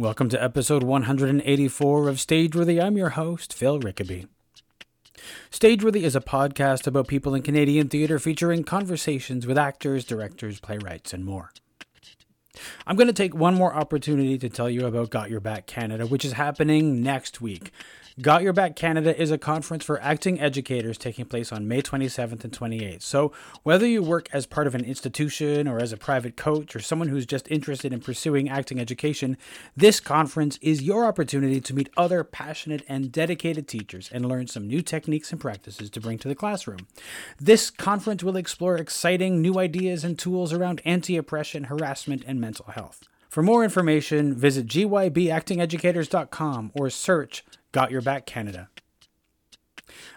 Welcome to episode 184 of Stageworthy. I'm your host, Phil Rickaby. Stageworthy is a podcast about people in Canadian theatre featuring conversations with actors, directors, playwrights, and more. I'm going to take one more opportunity to tell you about Got Your Back Canada, which is happening next week. Got Your Back Canada is a conference for acting educators taking place on May 27th and 28th. So, whether you work as part of an institution or as a private coach or someone who's just interested in pursuing acting education, this conference is your opportunity to meet other passionate and dedicated teachers and learn some new techniques and practices to bring to the classroom. This conference will explore exciting new ideas and tools around anti oppression, harassment, and mental health. For more information, visit gybactingeducators.com or search Got Your Back Canada.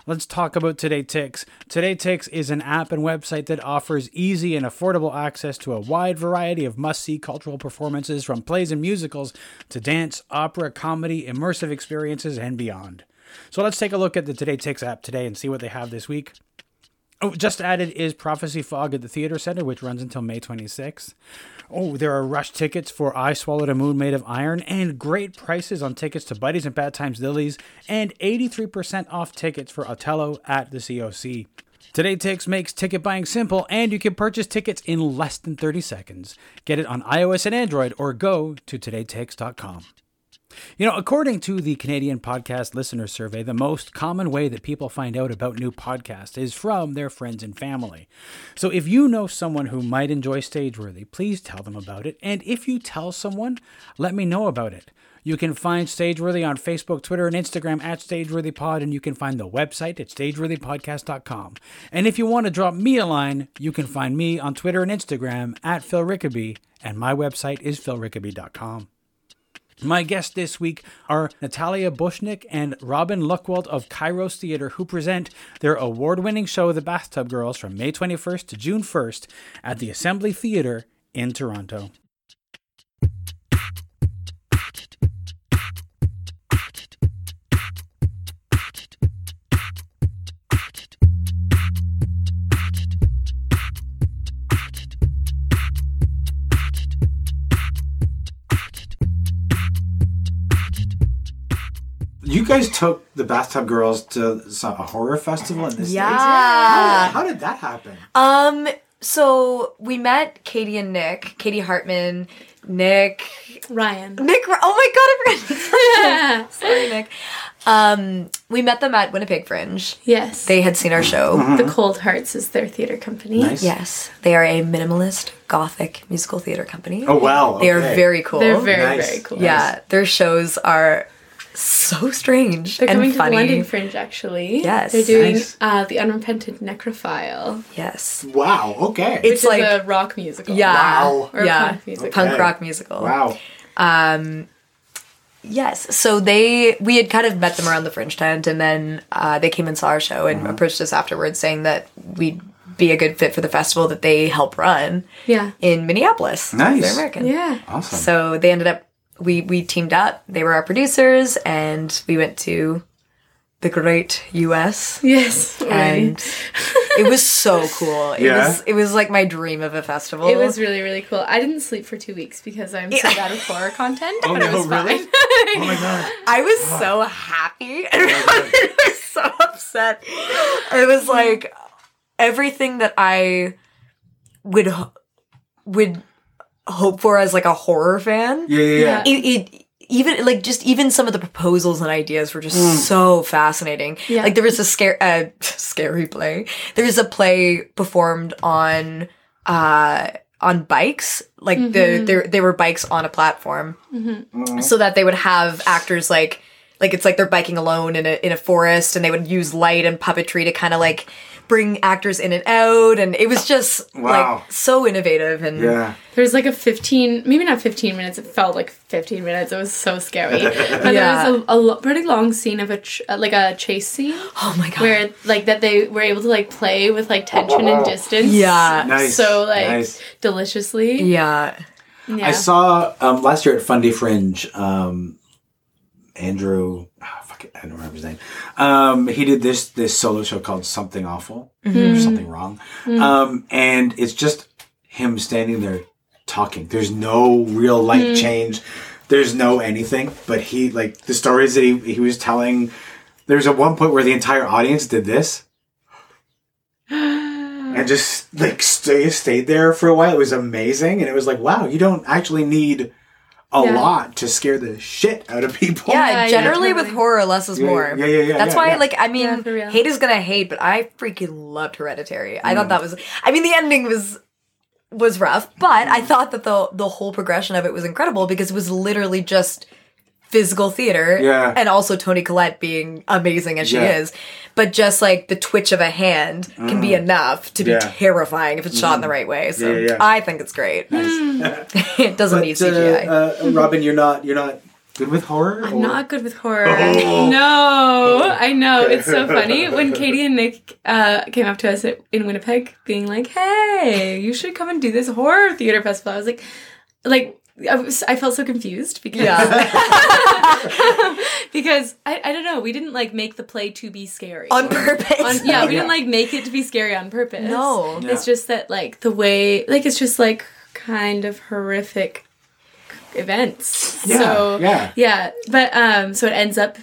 Let's talk about Today Tix. Today Tix is an app and website that offers easy and affordable access to a wide variety of must see cultural performances from plays and musicals to dance, opera, comedy, immersive experiences, and beyond. So let's take a look at the Today Tix app today and see what they have this week. Oh, just added is Prophecy Fog at the Theater Center, which runs until May 26th. Oh, there are rush tickets for I Swallowed a Moon Made of Iron, and great prices on tickets to Buddies in Bad Times Lilies, and 83% off tickets for Otello at the COC. Today Tix makes ticket buying simple, and you can purchase tickets in less than 30 seconds. Get it on iOS and Android, or go to todaytix.com. You know, according to the Canadian Podcast Listener Survey, the most common way that people find out about new podcasts is from their friends and family. So if you know someone who might enjoy Stageworthy, please tell them about it. And if you tell someone, let me know about it. You can find Stageworthy on Facebook, Twitter, and Instagram at StageworthyPod, and you can find the website at StageworthyPodcast.com. And if you want to drop me a line, you can find me on Twitter and Instagram at Phil Rickaby, and my website is philrickaby.com. My guests this week are Natalia Bushnick and Robin Luckwald of Kairos Theatre, who present their award winning show, The Bathtub Girls, from May 21st to June 1st at the Assembly Theatre in Toronto. Guys took the Bathtub Girls to some, a horror festival in the Yeah. How, how did that happen? Um, so we met Katie and Nick, Katie Hartman, Nick, Ryan. Nick. Oh my god, I forgot. Sorry, Nick. Um, we met them at Winnipeg Fringe. Yes. They had seen our show. the Cold Hearts is their theater company. Nice. Yes, they are a minimalist gothic musical theater company. Oh, wow. They are very cool. They're very, Nice. very cool. yeah, their shows are so strange They're coming and to the London Fringe actually. Yes. They're doing Nice. uh, The Unrepentant Necrophile. yes, Wow, okay. It's which like- is a rock musical. yeah, Wow. Or yeah, punk musical. punk rock musical. wow. Um, yes. So they we had kind of met them around the Fringe tent, and then uh, they came and saw our show and approached us afterwards, saying that we'd be a good fit for the festival that they help run Yeah. in Minneapolis. Nice. They're American. Yeah. Awesome. So they ended up we we teamed up. They were our producers, and we went to the great U.S. Yes. and it was so cool. It Yeah? was it was like my dream of a festival. It was really, really cool. I didn't sleep for two weeks because I'm so bad with horror content. Oh, but it no, was really? fine. oh my god. I was so happy oh, and I was so upset. It was like everything that I would would hope for as like a horror fan. Yeah, yeah, yeah. It, it even like just even some of the proposals and ideas were just so fascinating. Yeah. Like there was a scare uh, scary play. There was a play performed on uh on bikes. Like the they they were bikes on a platform so that they would have actors like like it's like they're biking alone in a in a forest and they would use light and puppetry to kind of like bring actors in and out and it was just Wow. like so innovative and Yeah. There was like a 15, maybe not 15 minutes, it felt like 15 minutes. It was so scary. But Yeah. there was a, a lo- pretty long scene of a, ch- uh, like a chase scene oh my god where like that they were able to like play with like tension and distance. Yeah. Nice. So like Nice. deliciously. yeah Yeah. I saw um, last year at Fundy Fringe, um, Andrew, fuck it, I don't remember his name. Um, he did this this solo show called Something Awful or Something Wrong, um, and it's just him standing there talking. There's no real light change. there's no anything, but he like the stories that he he was telling. There's at one point where the entire audience did this. and just like stay, stayed there for a while. It was amazing, and it was like, wow, you don't actually need a Yeah. lot to scare the shit out of people. Yeah, Yeah, yeah, generally totally. with horror, less is Yeah, more. yeah, yeah, yeah, That's yeah, why, yeah. like, I mean, Yeah, hate is gonna hate, but I freaking loved Hereditary. I Mm. thought that was. I mean, the ending was was rough, but I thought that the the whole progression of it was incredible because it was literally just physical theater. Yeah. and also Toni Collette being amazing as she is, but just like the twitch of a hand can be enough to be Mm. Yeah. Mm-hmm. terrifying if it's shot in the right way. So Yeah, yeah, yeah. I think it's great. it doesn't need But, uh, CGI. uh, Robin, you're not you're not good with horror. I'm or- not good with horror. Oh. No, I know. It's so funny. When Katie and Nick uh, came up to us in Winnipeg being like, hey, you should come and do this horror theater festival. I was like, like, I, was, I felt so confused because yeah. because I, I don't know we didn't like make the play to be scary On purpose. On- yeah we Yeah. didn't like make it to be scary on purpose No. it's just that like the way like it's just like kind of horrific events Yeah, so yeah. yeah but um so it ends up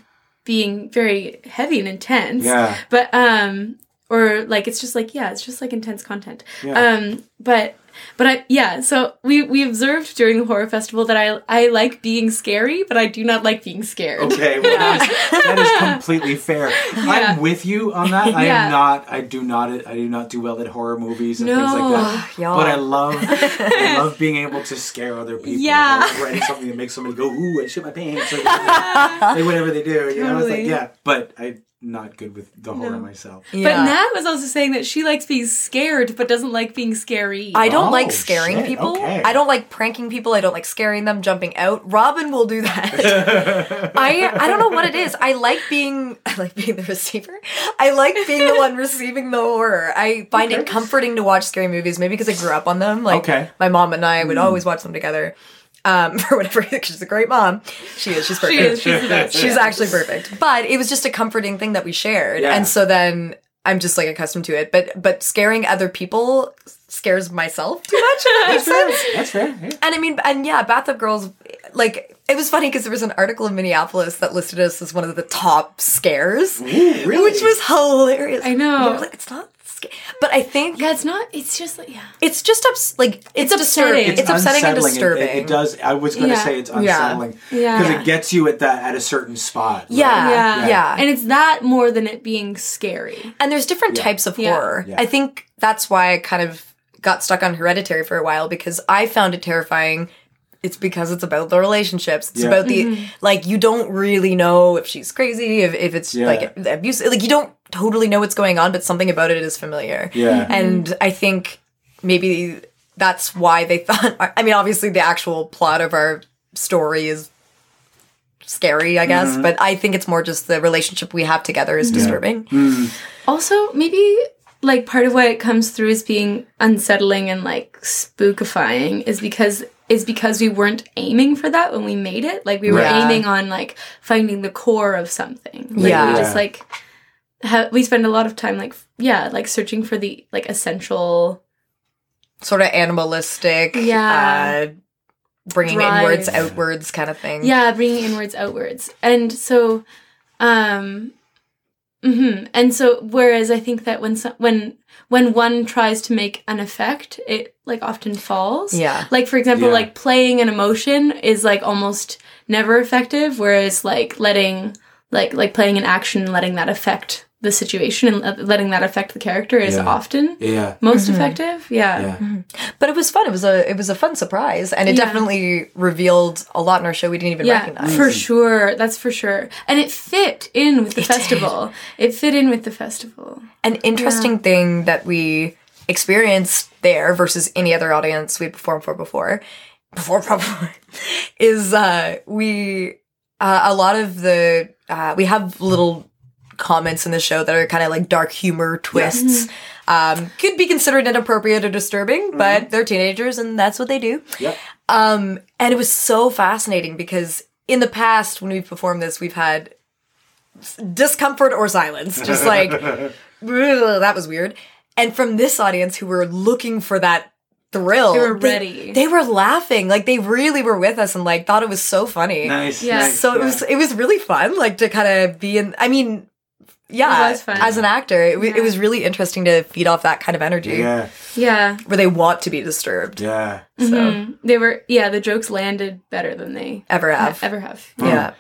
being very heavy and intense Yeah. but um or like it's just like yeah it's just like intense content Yeah. um but but I yeah so we we observed during the horror festival that I I like being scary but I do not like being scared Okay, well, that, is, that is completely fair. Yeah. I'm with you on that. I Yeah. am not. I do not. I do not do well at horror movies and things like that. Y'all. But I love, I love being able to scare other people. Yeah. I love writing something that makes somebody go, "Ooh, I shit my pants," or like, whatever they do. You know, it's like Totally. yeah. But I'm not good with the horror No. myself. But Yeah. Nat was also saying that she likes being scared, but doesn't like being scary. I don't Oh, like scaring shit, people. okay. I don't like pranking people. I don't like scaring them, jumping out. Robin will do that. I I don't know what it is. I like being I like being the receiver. I like being the one receiving the horror. I find Okay. it comforting to watch scary movies, maybe because I grew up on them. Like Okay. my mom and I would hmm. always watch them together. Um, for whatever she's a great mom. She is. She's perfect. She is. She's best. She's actually perfect. But it was just a comforting thing that we shared. Yeah. And so then I'm just like accustomed to it. But but scaring other people scares myself too much. if that makes sense. That's fair. Yeah. And I mean, and yeah, Bathtub Girls, like, it was funny because there was an article in Minneapolis that listed us as one of the top scares, Ooh, really? which was hilarious. I know. Like, it's not scary. But I think Yeah, it's not. It's just like yeah. it's just ups- like, it's, It's disturbing. upsetting. It's, upsetting and. It- disturbing. It, it does. I was going to Yeah. say it's unsettling Yeah. because Yeah. it gets you at that at a certain spot. right? Yeah, Yeah. yeah. And it's that more than it being scary. And there's different Yeah. types of Yeah. horror. Yeah. I think that's why I kind of got stuck on Hereditary for a while because I found it terrifying. It's because it's about the relationships. It's Yeah. about the Mm-hmm. like you don't really know if she's crazy, if, if it's Yeah. like abusive. Like you don't totally know what's going on, but something about it is familiar. Yeah. And I think maybe that's why they thought. I mean, obviously the actual plot of our story is scary, I guess, Mm-hmm. but I think it's more just the relationship we have together is disturbing. Also, maybe like part of why it comes through as being unsettling and like spookifying is because is because we weren't aiming for that when we made it. Like we were Yeah. aiming on like finding the core of something. Like, Yeah. We just like ha- we spend a lot of time like yeah like searching for the like essential sort of animalistic, Yeah. uh, bringing Drive. inwards, outwards kind of thing. yeah bringing inwards outwards and so um hmm and so whereas i think that when so- when when one tries to make an effect it like often falls Yeah. like for example Yeah. like playing an emotion is like almost never effective whereas like letting like like playing an action and letting that affect the situation and letting that affect the character is Yeah. often Yeah. most Mm-hmm. effective yeah Yeah. But it was fun. It was a it was a fun surprise, and it Yeah. definitely revealed a lot in our show we didn't even Yeah, recognize. for sure. That's for sure. And it fit in with the It did. festival. It fit in with the festival. An interesting thing that we experienced there versus any other audience we performed for before, before probably, is uh, we uh, a lot of the uh, we have little comments in the show that are kind of like dark humor twists. Um, could be considered inappropriate or disturbing, but they're teenagers and that's what they do. Yep. Um, and it was so fascinating because in the past, when we've performed this, we've had discomfort or silence, just like that was weird. And from this audience, who were looking for that thrill. They were ready. They, were laughing. Like they really were with us and like thought it was so funny. Nice. Yeah. nice, So it was it was really fun, like to kind of be in. I mean, yeah, It was fun. as an actor, it, w- Yeah. it was really interesting to feed off that kind of energy Yeah. Yeah. where they want to be disturbed. Yeah. So Mhm. They were, yeah, the jokes landed better than they ever have, ever have. yeah.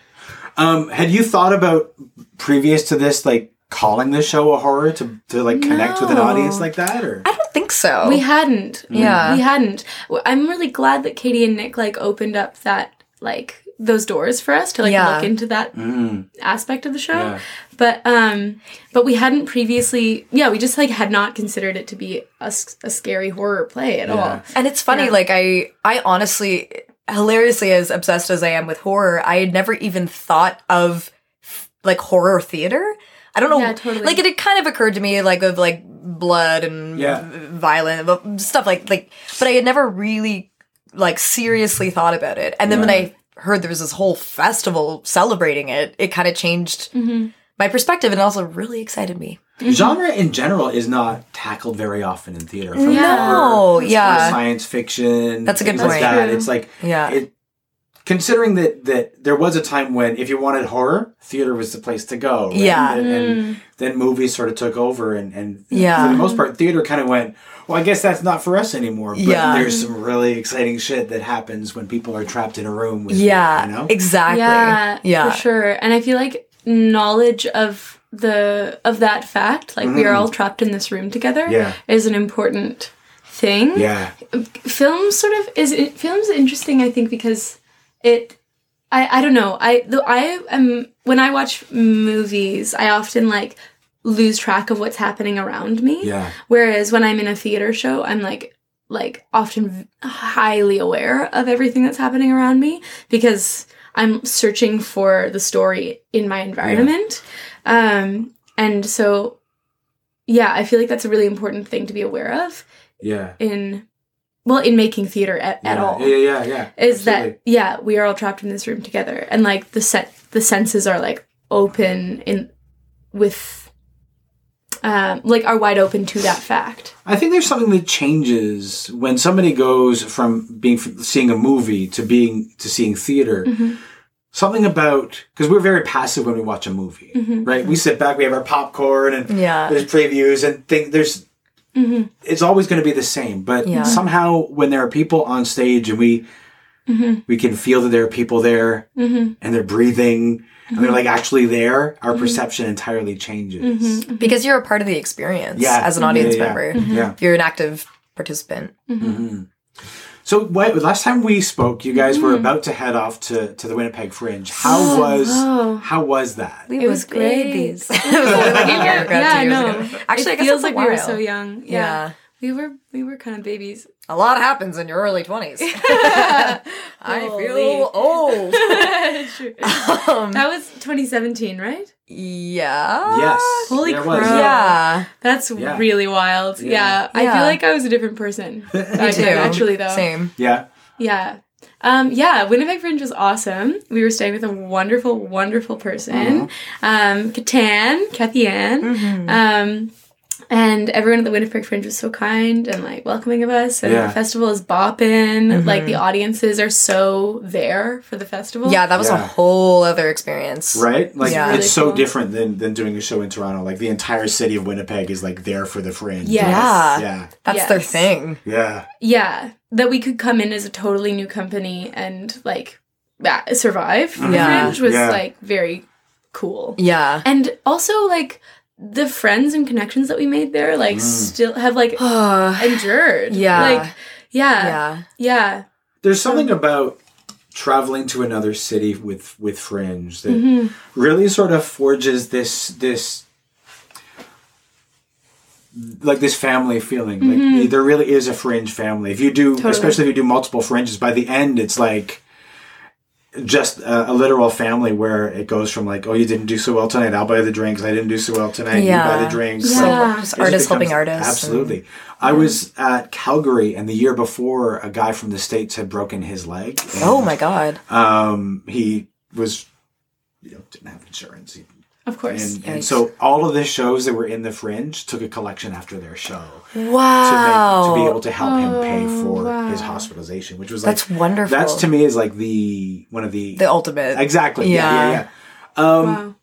Um, had you thought about previous to this, like calling the show a horror to to like connect with an audience like that, or I don't think so. We hadn't. Yeah. We hadn't. I'm really glad that Katie and Nick like opened up that like those doors for us to like Yeah. look into that Mm, aspect of the show. yeah, But um but we hadn't previously yeah, we just like had not considered it to be a scary horror play at Yeah. all. And it's funny, Yeah. like I, I honestly, hilariously as obsessed as I am with horror, I had never even thought of like horror theater. I don't know, Yeah, totally. like it had kind of occurred to me, like of like blood and Yeah. violent stuff like like, but I had never really like seriously thought about it. And then when I heard there was this whole festival celebrating it, it kind of changed Mm-hmm. my perspective and also really excited me. genre in general is not tackled very often in theater. From Yeah. No, horror, yeah. science fiction. That's a good things like point. that. It's like Yeah. it. Considering that that there was a time when if you wanted horror, theater was the place to go. right? Yeah. and, and Mm. then movies sort of took over, and and Yeah. for the most part, theater kind of went. Well, I guess that's not for us anymore. But Yeah. there's some really exciting shit that happens when people are trapped in a room. With Yeah, you know. exactly. Yeah, yeah. for sure. And I feel like knowledge of the of that fact, like we are all trapped in this room together, Mm-hmm. Yeah. is an important thing. Yeah. film sort of is it film's interesting i think because it i i don't know i though i am when i watch movies i often like lose track of what's happening around me Yeah. whereas when i'm in a theater show i'm like like often highly aware of everything that's happening around me because i'm searching for the story in my environment um and so yeah i feel like that's a really important thing to be aware of Yeah. in well in making theater at, at Yeah. all Yeah. Yeah. Yeah. is Absolutely. that yeah we are all trapped in this room together and like the set the senses are like open in with um like are wide open to that fact I think there's something that changes when somebody goes from being seeing a movie to being to seeing theater. Mm-hmm. Something about because we're very passive when we watch a movie, Mm-hmm. right? We sit back, we have our popcorn, and Yeah. there's previews and think there's. Mm-hmm. It's always going to be the same, but Yeah. somehow when there are people on stage and we Mm-hmm. we can feel that there are people there and they're breathing and they're like actually there, our Mm-hmm. perception entirely changes. because you're a part of the experience Yeah. as an audience Yeah, yeah, member. Mm-hmm. Yeah. You're an active participant. So what, last time we spoke, you guys Mm-hmm. were about to head off to, to the Winnipeg Fringe. How was Oh. how was that? We It was was great. babies. it was only like a year ago, yeah no ago. Actually, it feels like we were so young yeah. Yeah. we were we were kind of babies A lot happens in your early 20s. I feel old. Um, that was 2017 right yeah. Yes. Holy there was. crap. Yeah. That's Yeah. really wild. Yeah. Yeah. I feel like I was a different person. back Too. then, Actually, though. Same. Yeah. Yeah. Um, yeah, Winnipeg Fringe was awesome. We were staying with a wonderful, wonderful person, um, Katan, Kathy Ann. Um, and everyone at the Winnipeg Fringe was so kind and like welcoming of us. And Yeah. the festival is bopping. Like mm-hmm. the audiences are so there for the festival. Yeah, that was a whole other experience. Right? Like Yeah. it's Really so cool. different than, than doing a show in Toronto. Like the entire city of Winnipeg is like there for the fringe. Yes. Yeah. Yeah. That's their thing. Yeah. Yeah. That we could come in as a totally new company and like yeah, survive the Yeah. Fringe was Yeah. like very cool. Yeah. And also like the friends and connections that we made there like Mm. still have like endured. Yeah. Like yeah. Yeah. There's something about traveling to another city with with fringe that Mm-hmm. really sort of forges this this like this family feeling like there really is a fringe family if you do Mm-hmm. Totally. especially if you do multiple fringes by the end it's like just a, a literal family where it goes from like oh you didn't do so well tonight i'll buy the drinks i didn't do so well tonight you buy the drinks Yeah. Like, Just it just artists helping artists. absolutely i was at calgary and the year before a guy from the states had broken his leg and, oh my god. um, he was, you know, didn't have insurance. He Of course. And, and so all of the shows that were in the Fringe took a collection after their show to, make, Wow. to be able to help him pay Oh, for wow. his hospitalization, which was like That's wonderful. That's to me is like the one of the, the ultimate. exactly yeah yeah Yeah. yeah. Um, wow.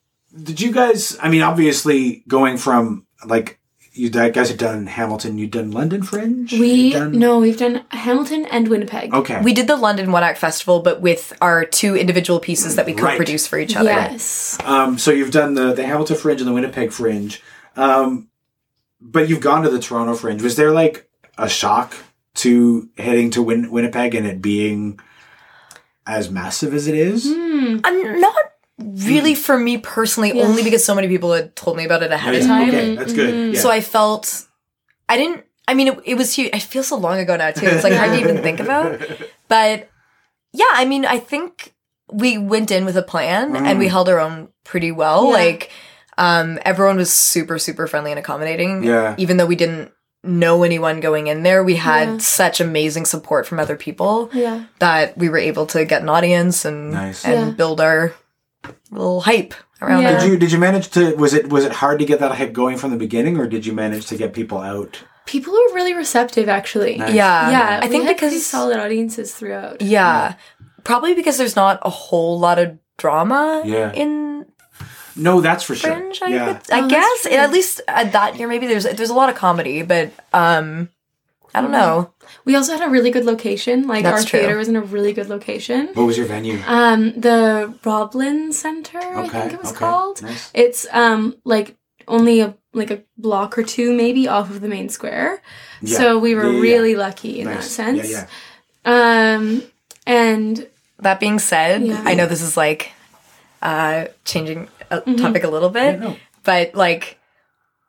Did you guys? I mean, obviously, going from like you guys have done Hamilton, you've done London Fringe. We done, no, we've done Hamilton and Winnipeg. Okay. We did the London One Act Festival, but with our two individual pieces that we Right. co-produced for each other. Yes. Um, so you've done the the Hamilton Fringe and the Winnipeg Fringe, um, but you've gone to the Toronto Fringe. Was there like a shock to heading to Win- Winnipeg and it being as massive as it is? Hmm. I'm not really for me personally, Yeah. only because so many people had told me about it ahead Yeah, of time. Okay, that's good. Mhm. Yeah. So I felt I didn't. I mean, it, it was huge. I feel so long ago now too. It's like hard to even think about. But yeah, I mean, I think we went in with a plan and we held our own pretty well. Yeah. Like, um, everyone was super, super friendly and accommodating. Yeah. Even though we didn't know anyone going in there, we had Yeah. such amazing support from other people Yeah. that we were able to get an audience and Nice. and Yeah. build our little hype around Yeah. it. Did you did you manage to was it was it hard to get that hype going from the beginning, or did you manage to get people out? People were really receptive, actually. Nice. Yeah, Yeah, I think we had because pretty solid audiences throughout. Yeah. Probably because there's not a whole lot of drama Yeah. in No, that's for sure. I, yeah. would- I Oh, guess at least at that year, maybe there's there's a lot of comedy, but um, I don't know. We also had a really good location. Like That's our true. theater was in a really good location. What was your venue? Um, the Roblin Center, okay, I think it was okay, called. nice. It's um like only a like a block or two maybe off of the main square. Yeah. So we were Yeah, yeah, yeah. really lucky in that sense. Yeah, yeah. Um and That being said, Yeah. I know this is like uh changing a topic a little bit, Yeah, no. but like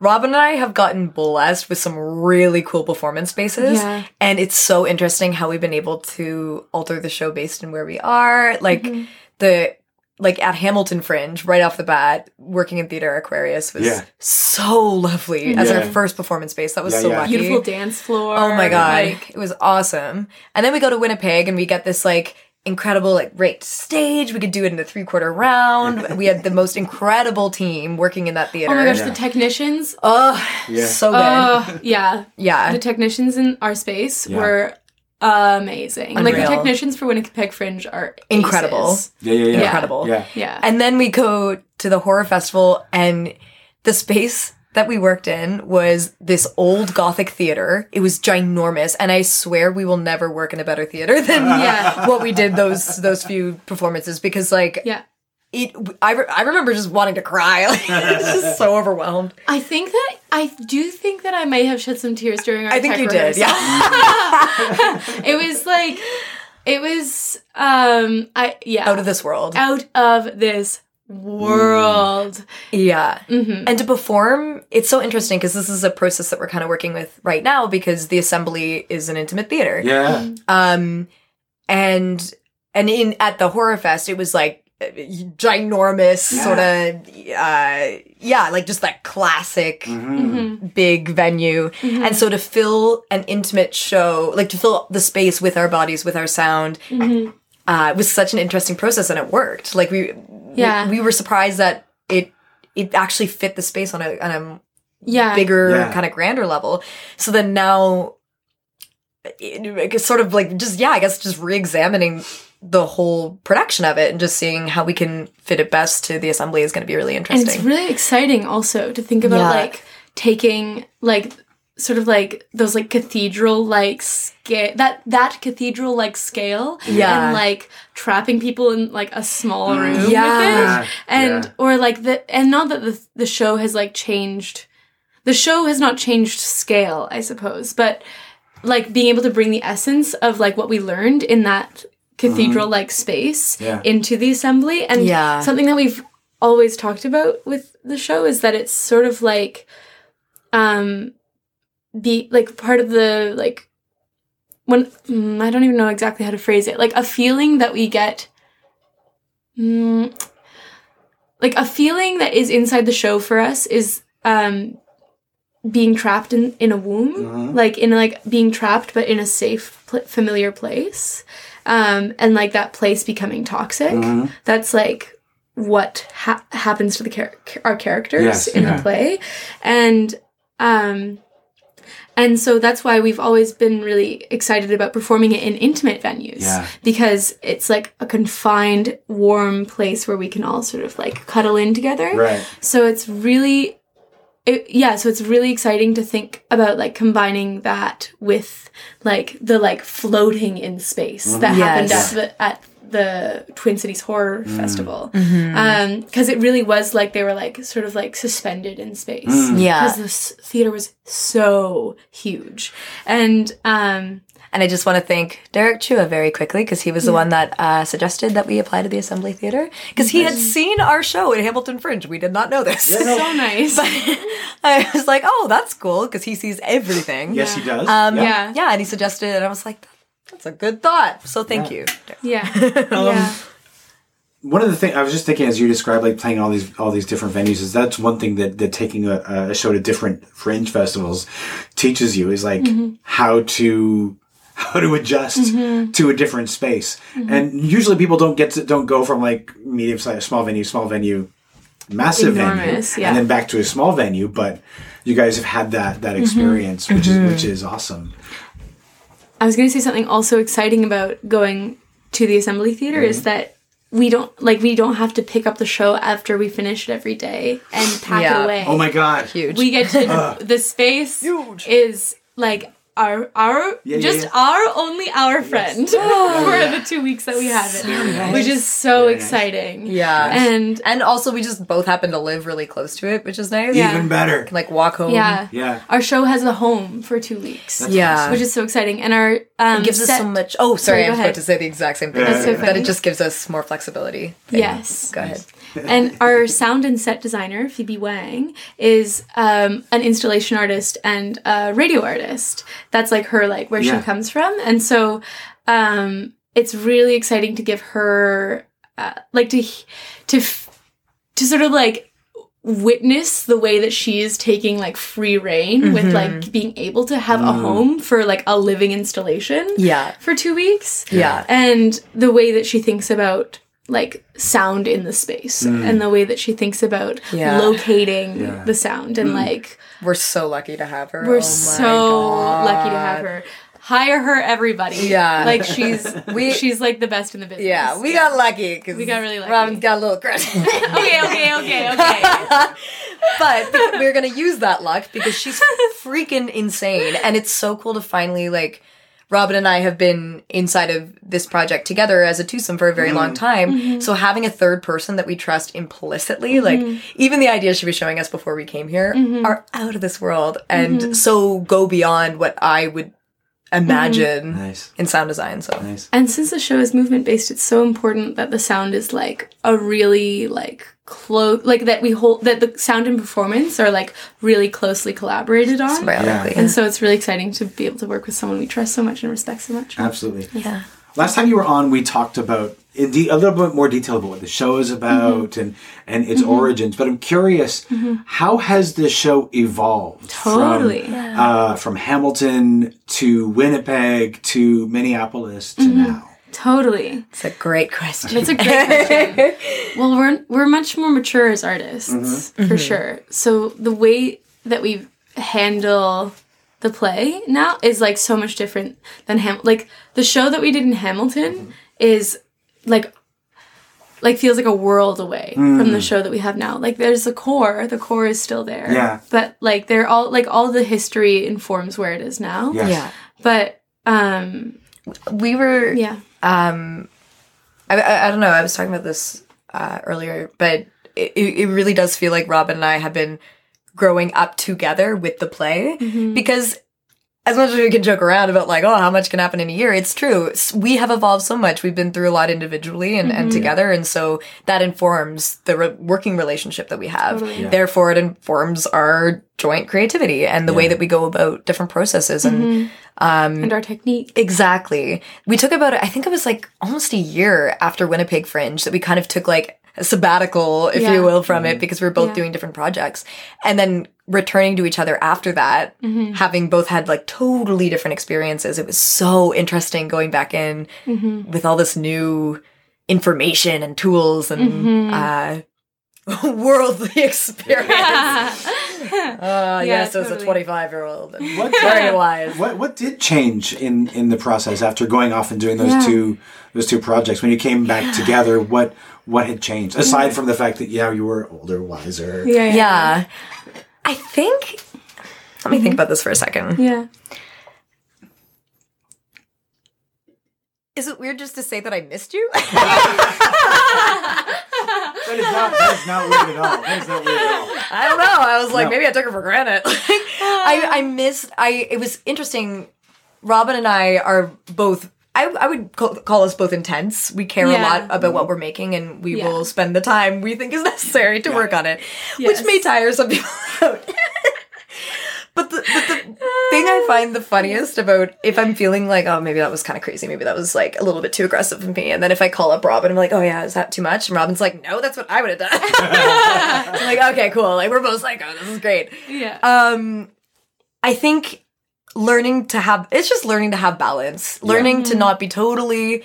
Robin and I have gotten blessed with some really cool performance spaces. Yeah. And it's so interesting how we've been able to alter the show based on where we are. Like Mm-hmm. the like at Hamilton Fringe, right off the bat, working in Theater Aquarius was Yeah. so lovely as our first performance space. That was Yeah, so yeah. lucky. beautiful dance floor. Oh my god, Like, it was awesome. And then we go to Winnipeg and we get this like incredible like great stage. We could do it in a three quarter round. we had the most incredible team working in that theater. oh my gosh, Yeah. the technicians. Oh, Yeah. so good. Oh yeah. yeah. The technicians in our space Yeah. were amazing. Like the technicians for Winnipeg Fringe are Incredible. Yeah, yeah, yeah. Incredible. Yeah. Yeah. And then we go to the horror festival, and the space that we worked in was this old gothic theater. It was ginormous, and I swear we will never work in a better theater than Yeah. what we did those those few performances because like yeah. it. I, re- I remember just wanting to cry. Like, I was just so overwhelmed. I think that I do think that I may have shed some tears during our I think you did. Yeah, it was like it was um I yeah out of this world. out of this world. Yeah. hmm And to perform, it's so interesting because this is a process that we're kind of working with right now because the assembly is an intimate theater. Yeah. Um, and and in at the horror fest, it was like ginormous, Yeah. sort of, uh, yeah, like just that classic hmm big venue. And so to fill an intimate show, like to fill the space with our bodies, with our sound, hmm uh, was such an interesting process, and it worked. Like we, Yeah. we, we were surprised that it it actually fit the space on a on a Yeah. bigger Yeah. kind of grander level. So then now it, it's sort of like just yeah, I guess just re-examining the whole production of it and just seeing how we can fit it best to the assembly is going to be really interesting. And it's really exciting also to think about Yeah. like taking like sort of like those like cathedral like scale that that cathedral like scale Yeah. and like trapping people in like a small room Yeah. with it and Yeah. or like the and not that the the show has like changed the show has not changed scale i suppose but like being able to bring the essence of like what we learned in that cathedral like space Yeah. into the assembly and Yeah. something that we've always talked about with the show is that it's sort of like um be like part of the like when mm, I don't even know exactly how to phrase it like a feeling that we get mm, like a feeling that is inside the show for us is um being trapped in in a womb Mhm. like in like being trapped but in a safe pl- familiar place um and like that place becoming toxic Mhm. that's like what ha- happens to the char- our characters Yes, in yeah. the play and um and so that's why we've always been really excited about performing it in intimate venues Yeah. because it's like a confined warm place where we can all sort of like cuddle in together Right. so it's really it, yeah so it's really exciting to think about like combining that with like the like floating in space that happened at the at the twin cities horror Mm. festival um because it really was like they were like sort of like suspended in space Mm. Yeah. because this theater was so huge and um And I just want to thank Derrick Chua very quickly because he was the one that uh, suggested that we apply to the Assembly Theater because he had seen our show at Hamilton Fringe. We did not know this. so nice I was like, oh, that's cool because he sees everything. Yes, he does. Um, Yeah. Yeah. yeah. and he suggested it, and I was like, that's a good thought. So thank you. yeah Um, yeah one of the things I was just thinking as you described, like playing all these all these different venues, is that's one thing that that taking a, a show to different fringe festivals teaches you is like how to how to adjust mm-hmm. to a different space. Mm-hmm. And usually people don't get to don't go from like medium size small venue, small venue, massive Enormous, venue, yeah. and then back to a small venue. But you guys have had that that mm-hmm. experience, which is which is awesome. I was going to say something also exciting about going to the assembly theater is that we don't like we don't have to pick up the show after we finish it every day and pack Yeah. it away. Oh my god! Huge. We get to the space huge. is like our our yeah, just yeah. our only our friend for the two weeks that we have it, which is so Very nice. exciting. yeah. and And also, we just both happen to live really close to it, which is nice. Yeah. Even better. Can, like walk home. yeah, Yeah. our show has a home for two weeks, Yeah. which is so exciting. And our um, It gives us so much. Oh, sorry, Sorry, I go was about to say the exact same thing. That's so that funny. it just gives us more flexibility. Yes. Go ahead. and our sound and set designer Phoebe Wang is um, an installation artist and a radio artist. That's like her like where Yeah. she comes from, and so um, it's really exciting to give her uh, like to to to sort of like witness the way that she is taking like free reign with like being able to have a home for like a living installation Yeah. for two weeks Yeah. and the way that she thinks about like sound in the space mm. and the way that she thinks about Yeah. locating Yeah. the sound and mm. like We're so lucky to have her. we're Oh my so God. lucky to have her hire her everybody Yeah. like she's We- she's like the best in the business Yeah, we got lucky because We got really lucky. Robin's got a little crush. okay okay okay okay but we're gonna use that luck because she's freaking insane, and it's so cool to finally like. Robin and I have been inside of this project together as a twosome for a very long mm-hmm. time. Mm-hmm. So having a third person that we trust implicitly, like mm-hmm. even the ideas she was showing us before we came here, are out of this world and so go beyond what I would imagine mm-hmm. Nice. in sound design. So Nice. and since the show is movement based it's so important that the sound is like a really like close like that we hold that the sound and performance are like really closely collaborated on symbiotically. And so it's really exciting to be able to work with someone we trust so much and respect so much. Absolutely. Yeah. Last time you were on, we talked about in de- a little bit more detail about what the show is about Mm-hmm. and and its origins. But I'm curious, how has the show evolved Totally. from uh, from Hamilton to Winnipeg to Minneapolis to Mm-hmm. now? Totally. It's a great question. That's a great question. well, we're we're much more mature as artists, Mm-hmm. for sure. So the way that we handle the play now is like so much different than Ham. Like the show that we did in Hamilton Mm-hmm. is like like feels like a world away from Mm. the show that we have now. Like there's the core, the core is still there. Yeah. But like they're all like all the history informs where it is now. Yes. yeah. But um We were yeah. um I, I, I don't know i was talking about this uh, earlier but it, it really does feel like robin and i have been growing up together with the play mm-hmm. because as much as we can joke around about like oh how much can happen in a year it's true we have evolved so much we've been through a lot individually and, and mm-hmm. together and so that informs the re- working relationship that we have Totally. Yeah. therefore it informs our joint creativity and the way that we go about different processes and mm-hmm. um, And our technique. Exactly. We took about, I think it was like almost a year after Winnipeg Fringe that we kind of took like a sabbatical, if Yeah. you will, from it because we were both Yeah. doing different projects. And then returning to each other after that, having both had like totally different experiences. It was so interesting going back in with all this new information and tools and Mm-hmm. uh, worldly experience. Uh, yes, as a 25 year old. What, Very wise. what what did change in in the process after going off and doing those Yeah. two those two projects when you came back together? What what had changed mm-hmm. aside from the fact that yeah you were older, wiser? yeah, yeah, Yeah. I think. Let me think mm-hmm. about this for a second. yeah. Is it weird just to say that I missed you? That is not that is not weird at all. That is not weird at all. I don't know. I was like, No. maybe I took it for granted. I I missed. I it was interesting. Robin and I are both. I, I would call, call us both intense. We care a lot about what we're making, and we Yeah. will spend the time we think is necessary to work on it, Yes. which may tire some people out. but the, but the thing I find the funniest about if I'm feeling like, oh, maybe that was kind of crazy, maybe that was like a little bit too aggressive of me, and then if I call up Robin, I'm like, oh yeah, is that too much? And Robin's like, no, that's what I would have done. I'm like, okay, cool. Like we're both like, oh, this is great. Yeah. Um, I think learning to have it's just learning to have balance, learning to mm-hmm. not be totally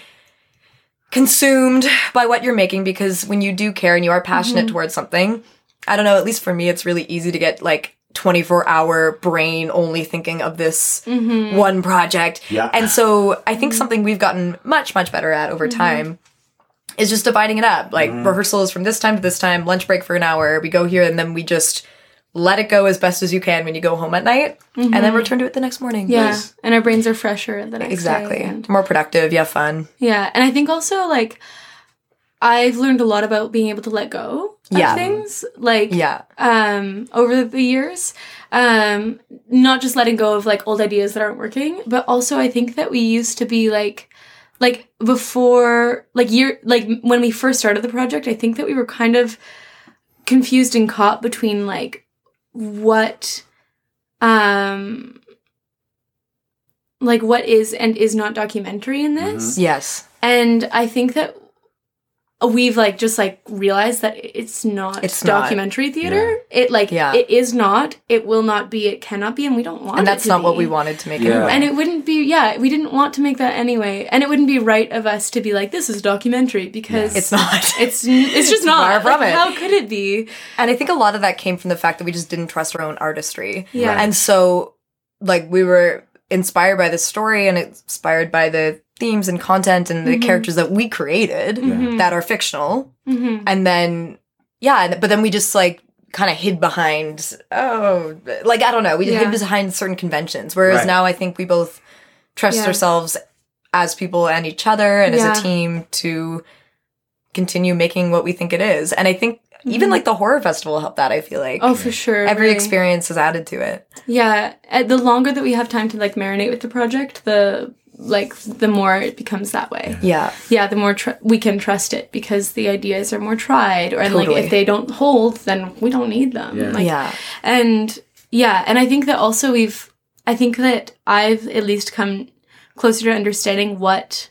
consumed by what you're making because when you do care and you are passionate mm-hmm. towards something, I don't know, at least for me it's really easy to get like 24 hour brain only thinking of this mm-hmm. one project. Yeah. And so I think something we've gotten much much better at over time is just dividing it up. Like rehearsals from this time to this time, lunch break for an hour, we go here and then we just let it go as best as you can when you go home at night and then return to it the next morning. yeah. Nice. And our brains are fresher the next day. Exactly. More productive, yeah, fun. Yeah, and I think also like I've learned a lot about being able to let go of Yeah. things like Yeah. um over the years. Um not just letting go of like old ideas that aren't working, but also I think that we used to be like like before like year like when we first started the project, I think that we were kind of confused and caught between like what um like what is and is not documentary in this Yes. and i think that we've like just like realized that it's not It's not. documentary theater it like Yeah. it is not it will not be it cannot be and we don't want And it that's to not what we wanted to make it. Yeah. and it wouldn't be yeah we didn't want to make that anyway and it wouldn't be right of us to be like this is documentary because It's not. it's it's just not far from Like, it. how could it be And I think a lot of that came from the fact that we just didn't trust our own artistry. Yeah. And so, like, we were inspired by the story and inspired by the themes and content and the characters that we created that are fictional. mm-hmm. And then, yeah, but then we just, like, kind of hid behind, oh, like, I don't know, we Yeah. hid behind certain conventions. Whereas Right. now I think we both trust Yeah. ourselves as people and each other and Yeah. as a team to continue making what we think it is. And I think even like the horror festival helped that, I feel like. oh for sure Every really. experience is added to it. Yeah, uh, the longer that we have time to like marinate with the project, the like the more it becomes that way. Yeah. Yeah, the more tr- we can trust it because the ideas are more tried, or and like if they don't hold, then we don't need them. Yeah. Like, yeah. and yeah, and I think that also we've, I think that I've at least come closer to understanding what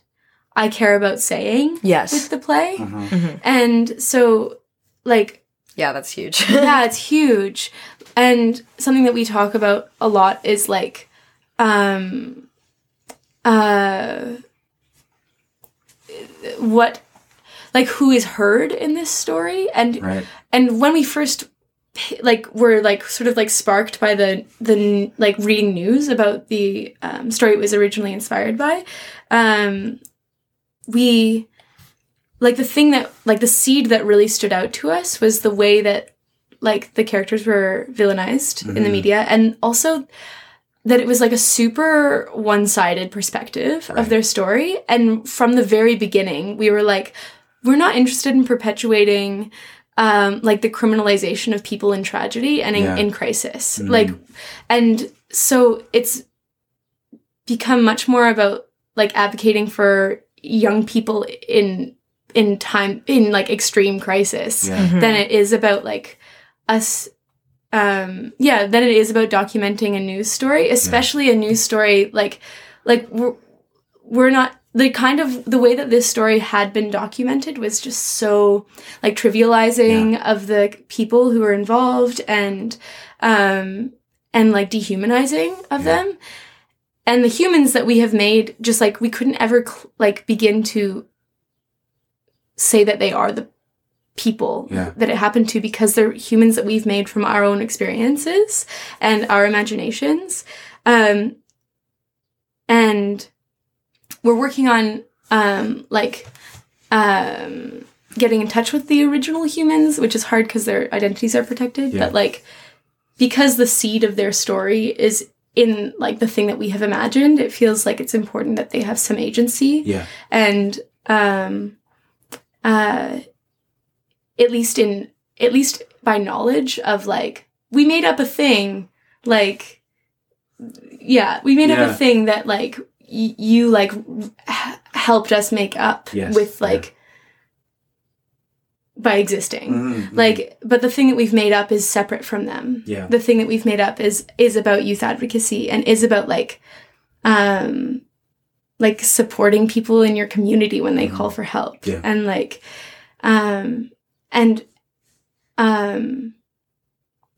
I care about saying Yes. with the play, Mhm. and so like Yeah, that's huge. yeah, it's huge. And something that we talk about a lot is like um uh what like who is heard in this story? And Right. and when we first like were like sort of like sparked by the the like reading news about the um, story it was originally inspired by um we like the thing that like the seed that really stood out to us was the way that like the characters were villainized in the media. And also that it was like a super one-sided perspective of their story. And from the very beginning we were like we're not interested in perpetuating um like the criminalization of people in tragedy and in, Yeah. in crisis. Like and so it's become much more about like advocating for young people in in time in like extreme crisis Yeah. than it is about like us um yeah than it is about documenting a news story especially a news story like like we're we're not the kind of the way that this story had been documented was just so like trivializing of the people who were involved and um and like dehumanizing of them. And the humans that we have made just like we couldn't ever cl- like begin to say that they are the people Yeah. that it happened to because they're humans that we've made from our own experiences and our imaginations. Um, and we're working on um, like um, getting in touch with the original humans, which is hard because their identities are protected. Yeah. But like because the seed of their story is in like the thing that we have imagined, it feels like it's important that they have some agency Yeah. and um uh at least in at least by knowledge of like we made up a thing like yeah we made up a thing that like y- you like h- helped us make up Yes, with yeah. like by existing Mhm, like but the thing that we've made up is separate from them Yeah. the thing that we've made up is is about youth advocacy and is about like um like supporting people in your community when they call for help Mm-hmm. Yeah. and like um and um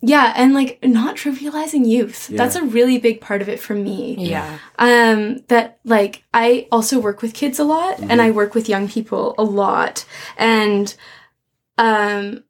yeah and like not trivializing youth. Yeah. that's a really big part of it for me. Yeah. um that like i also work with kids a lot and i work with young people a lot. And um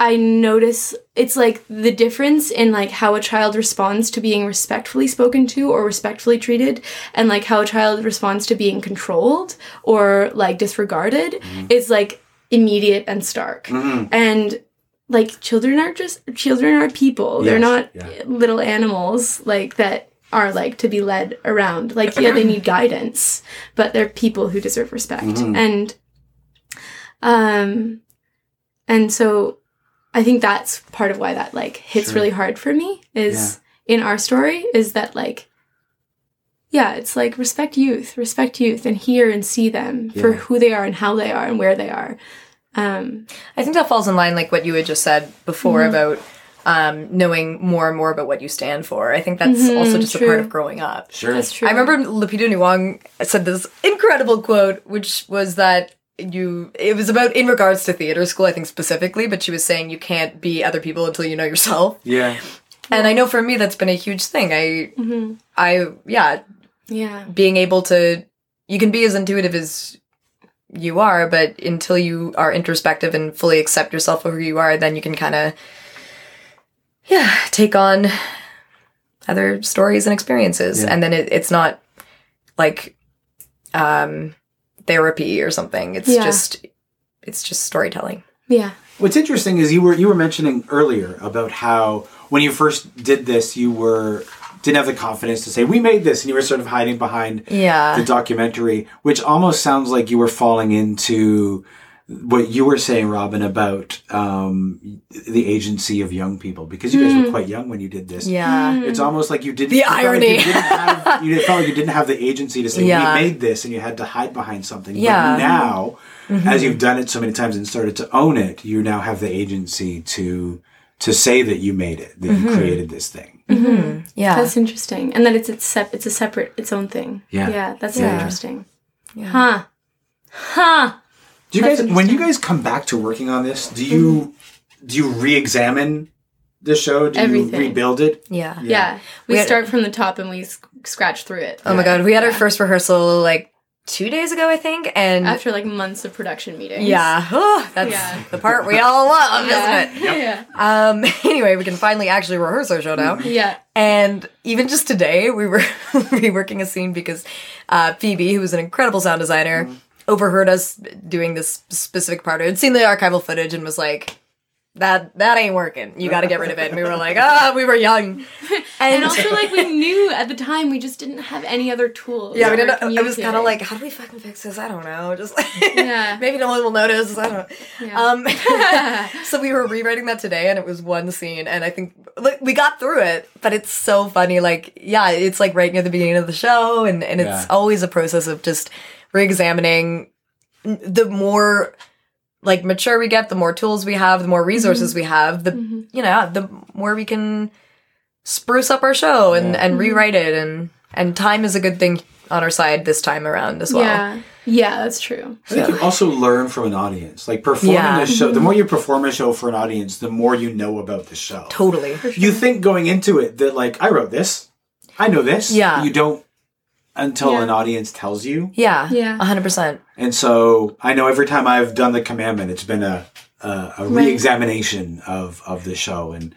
i notice it's like the difference in like how a child responds to being respectfully spoken to or respectfully treated and like how a child responds to being controlled or like disregarded. Is like immediate and stark Mhm. and like children are just children are people they're not yeah. little animals like that are like to be led around like yeah they need guidance but they're people who deserve respect Mhm. and um and so i think that's part of why that like hits Sure. really hard for me is in our story is that like yeah it's like respect youth respect youth and hear and see them for who they are and how they are and where they are um I think that falls in line like what you had just said before Mm-hmm. about um, knowing more and more about what you stand for. I think that's Mhm, also just a part of growing up. Sure. that's true I remember Lupita Nyong'o said this incredible quote, which was that you it was about in regards to theater school, I think specifically, but she was saying you can't be other people until you know yourself. Yeah. And I know for me that's been a huge thing. I hmm I yeah, yeah being able to you can be as intuitive as you are, but until you are introspective and fully accept yourself for who you are, then you can kind of yeah take on other stories and experiences, Yeah. and then it, it's not like um therapy or something. It's Yeah. just it's just storytelling. yeah What's interesting is you were you were mentioning earlier about how when you first did this, you were didn't have the confidence to say we made this, and you were sort of hiding behind Yeah. the documentary, which almost sounds like you were falling into what you were saying, Robin, about um, the agency of young people because you guys were quite young when you did this. yeah. It's almost like you didn't. The you felt like irony. you, didn't have, you felt like you didn't have the agency to say Yeah. we made this, and you had to hide behind something. Yeah. But now, Mm-hmm. as you've done it so many times and started to own it, you now have the agency to to say that you made it, that Mm-hmm. you created this thing. Mm-hmm. Mm-hmm. Yeah. That's interesting, and that it's it's sep- it's a separate its own thing. Yeah. yeah, that's Yeah. interesting. Huh? Huh? Do you That's guys, when you guys come back to working on this, do you mm-hmm. do you re-examine the show? Do Everything. you rebuild it? yeah. Yeah, we, We had- start from the top and we sc- scratch through it. Oh my god, we had our first rehearsal like two days ago, I think, and After like months of production meetings. Yeah. Oh, that's Yeah. the part we all love, yeah, isn't it? yeah, Um anyway, we can finally actually rehearse our show now. yeah. And even just today, we were reworking a scene because uh, Phoebe, who was an incredible sound designer, overheard us doing this specific part. Had seen the archival footage and was like, "That that ain't working. You got to get rid of it." And we were like, "Ah, we were young." And also, like we knew at the time, we just didn't have any other tools. Yeah, we didn't. I was kind of like, how do we fucking fix this? I don't know. Just like, Yeah. maybe no one will notice. I don't know. Yeah. Um, so we were rewriting that today, and it was one scene, and I think like we got through it. But it's so funny. Like, yeah, it's like right near the beginning of the show, and and it's Yeah. always a process of just re-examining. The more like mature we get, the more tools we have, the more mm-hmm. resources we have, the mm-hmm. you know, the more we can spruce up our show and Yeah. and mm-hmm. rewrite it and and time is a good thing on our side this time around as well. yeah, yeah, that's true. I think you also learn from an audience. Like performing Yeah. a show, the more you perform a show for an audience, the more you know about the show. Totally. You think going into it that like I wrote this, I know this. Yeah. You don't until Yeah. an audience tells you. Yeah. Yeah. A hundred percent. And so I know every time I've done the commandment, it's been a a, a Right. re-examination of of the show, and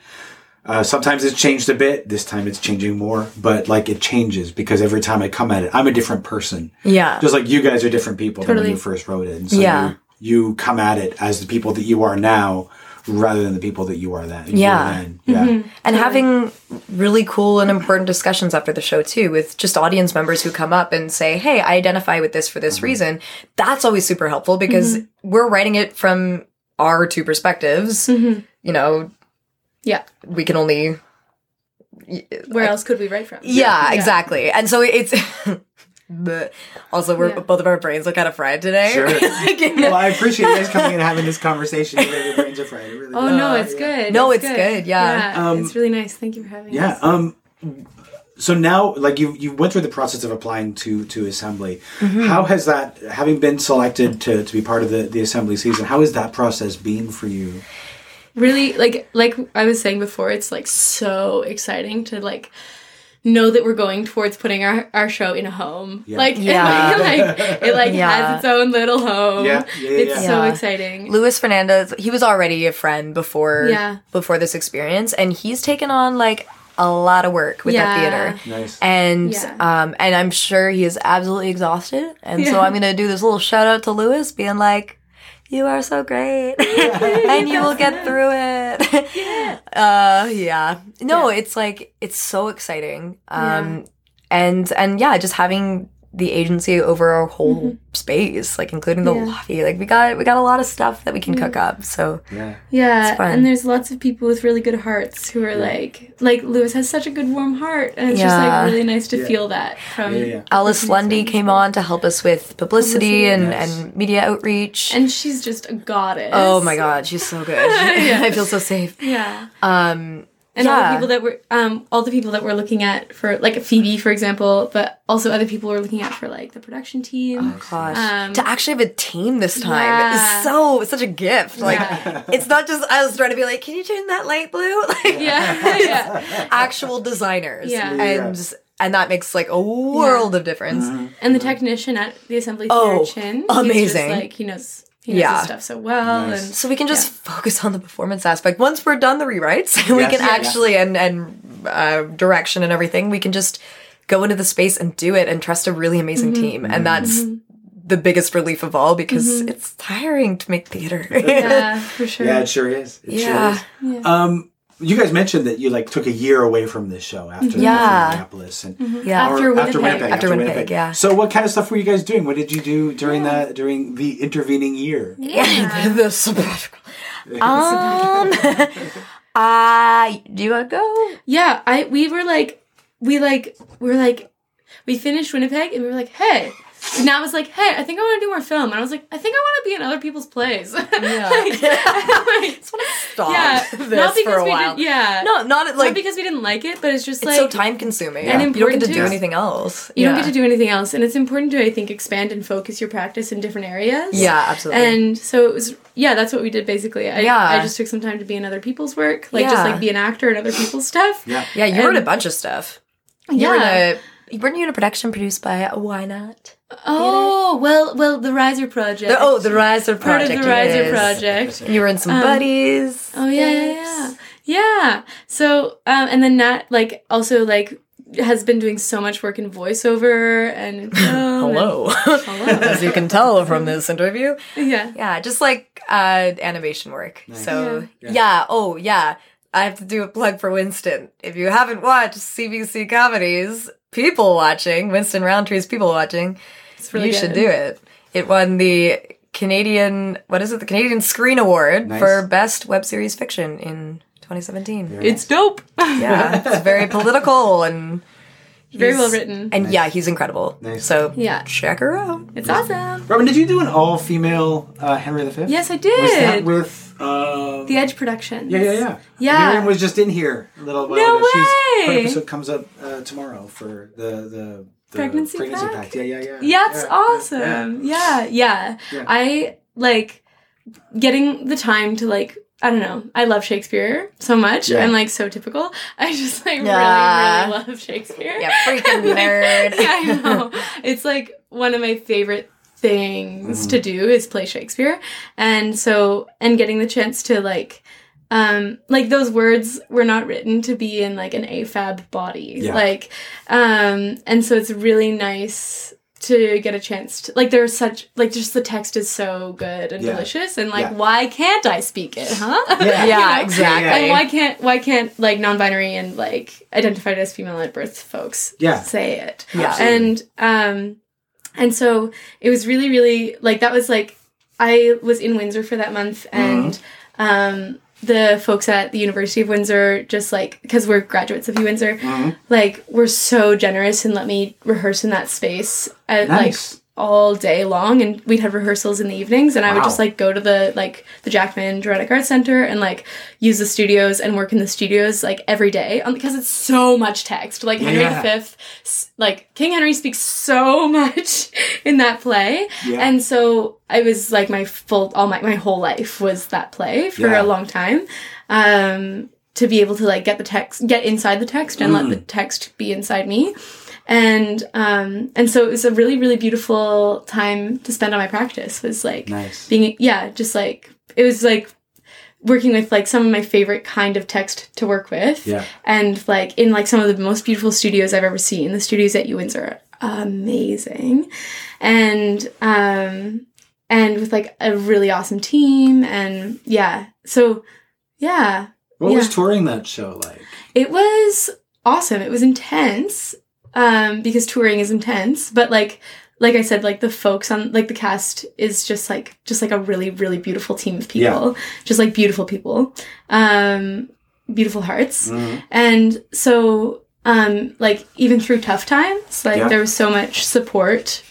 uh, sometimes it's changed a bit. This time it's changing more, but like it changes because every time I come at it, I'm a different person. Yeah. Just like you guys are different people than when you first wrote it, and so Yeah. you, you come at it as the people that you are now, rather than the people that you are then. you were Yeah. then. yeah. and having really cool and important discussions after the show too with just audience members who come up and say hey i identify with this for this Mm-hmm. reason that's always super helpful because we're writing it from our two perspectives Mhm. you know Yeah. we can only Where else could we write from? yeah, exactly and so it's but also we're Yeah. both of our brains are kind of fried today Sure. Like, you know. Well, I appreciate you guys coming and having this conversation. Your brains are fried. Really Oh does. no, it's good. No, it's good, yeah. Yeah, Um, it's really nice. Thank you for having me. Yeah. us. Um. So now, like you, you went through the process of applying to to assembly. Mm-hmm. How has that, having been selected to, to be part of the, the assembly season, how has that process been for you? really like like I was saying before, it's like so exciting to like know that we're going towards putting our, our show in a home. Yeah. Like Yeah. like it like Yeah. has its own little home. Yeah, yeah, yeah, It's yeah. so Yeah. exciting. Luis Fernandez, he was already a friend before Yeah. before this experience, and he's taken on like a lot of work with that theater. Nice. And Yeah. um and I'm sure he is absolutely exhausted. And so I'm gonna do this little shout out to Lewis being like, You are so great and you will get through it. Yeah. Uh yeah. No, it's like it's so exciting. Um and and yeah, just having the agency over our whole space, like including the Mm-hmm. Yeah. lobby. Like we got we got a lot of stuff that we can cook up. So Yeah. Yeah, It's fun. and there's lots of people with really good hearts who are like, like Lewis has such a good warm heart, and it's just like really nice to Yeah. feel that from. Yeah, yeah. Alice Lundy came on to help us with publicity, and, Nice. and media outreach. and she's just a goddess. oh my god, she's so good. Yeah. I feel so safe. Yeah, Um and all the people that were, um, all the people that we're looking at for like Phoebe, for example, but also other people we're looking at for like the production team. Oh gosh. Um, to actually have a team this time Yeah. is so it's such a gift. Like Yeah. it's not just us trying to be like, can you turn that light blue? Like yeah, yeah, actual designers. Yeah. And and that makes like a world of difference. and the technician at the assembly Oh, theater, Chin, amazing. He's just, like he knows, he knows Yeah. his stuff so well, Nice. and So we can just focus on the performance aspect. Once we're done the rewrites, we can Yeah. actually and and uh, direction and everything, we can just go into the space and do it and trust a really amazing Mm-hmm. team. And that's the biggest relief of all because it's tiring to make theater. yeah, for sure. Yeah, it sure is. It Yeah. sure is. Um, you guys mentioned that you like took a year away from this show after, mm-hmm. Yeah. after Minneapolis and mm-hmm. yeah. After or Winnipeg. After Winnipeg, yeah. So, what kind of stuff were you guys doing? What did you do during that during the intervening year? Yeah, the sabbatical. Um, I uh, do you want to go? Yeah, I we were like we like we are like we finished Winnipeg and we were like, hey. And Nat was like, hey, I think I want to do more film. And I was like, I think I want to be in other people's plays. Yeah. Like, I just want to stop yeah. this not because for a we while. did yeah. No, not not like because we didn't like it, but it's just it's like so time consuming. And you don't get important to do anything else. you don't get to do anything else. And it's important to I think expand and focus your practice in different areas. Yeah, absolutely. And so it was yeah, that's what we did basically. I, Yeah. I just took some time to be in other people's work. Like just like be an actor in other people's stuff. Yeah. yeah, you wrote a bunch of stuff. You were in Yeah. A weren't you in a production produced by Why Not? Oh well, well, the Riser Project. The, oh, the Riser part Project. of the Riser yes. Project. You were in some Um, buddies. Oh yeah, yeah, yeah, yeah. So, um, and then Nat like also like has been doing so much work in voiceover and film Hello. Hello. As you can tell from this interview. yeah. Yeah, just like uh animation work. So yeah. oh yeah. I have to do a plug for Winston. If you haven't watched CBC comedies, people watching, Winston Rowntree's people watching, It's really you should do it. It won the Canadian what is it? The Canadian Screen Award Nice. for best web series fiction in 2017. It's dope. Yeah, it's very political and Very well written. And yeah, he's incredible. Nice. So Yeah. check her out. It's awesome. Robin, did you do an all female uh, Henry V? Yes, I Was that did. with. Uh, the Edge Productions. yeah, yeah, yeah. Yeah. Miriam was just in here a little while No ago. She's, her way! episode comes up uh, tomorrow for the, the, the Pregnancy pregnancy pack? pack. Yeah, yeah, yeah. Yeah, it's Yeah, awesome. Yeah. yeah, Yeah. I like getting the time to like I don't know. I love Shakespeare so much. Yeah. I'm like so typical. I just like Yeah. really, really love Shakespeare. Yeah, freaking Like, nerd. yeah, I know. It's like one of my favorite things to do is play Shakespeare. And so and getting the chance to like um like those words were not written to be in like an AFAB body. Yeah. Like um and so it's really nice to get a chance to like there's such like just the text is so good and Yeah. delicious and like Yeah. why can't I speak it, huh? Yeah. Yeah, know? exactly. And why can't why can't like non-binary and like identified as female at birth folks Yeah. say it? Yeah. And um and so it was really really like that was like I was in Windsor for that month uh-huh. and um the folks at the University of Windsor just like because we're graduates of U Windsor uh-huh. like were so generous and let me rehearse in that space. Uh, at, Nice. like all day long and we'd have rehearsals in the evenings and I would just like go to the like the Jackman Dramatic Arts Center and like use the studios and work in the studios like every day um, because it's so much text like Henry Yeah. V like King Henry speaks so much in that play Yeah. and so I was like my full all my my whole life was that play for Yeah. a long time um to be able to like get the text get inside the text and let Mm. the text be inside me and um and so it was a really really beautiful time to spend on my practice was like Nice. being yeah just like it was like working with like some of my favorite kind of text to work with Yeah. and like in like some of the most beautiful studios I've ever seen. The studios at U Windsor are amazing, and um, and with like a really awesome team, and yeah, so yeah, What was touring that show like? it was awesome. It was intense, um, because touring is intense, but like. Like I said, like the folks on like the cast is just like just like a really really beautiful team of people, just like beautiful people, um, beautiful hearts. Mhm. And so, um, like even through tough times, like Yeah. there was so much support,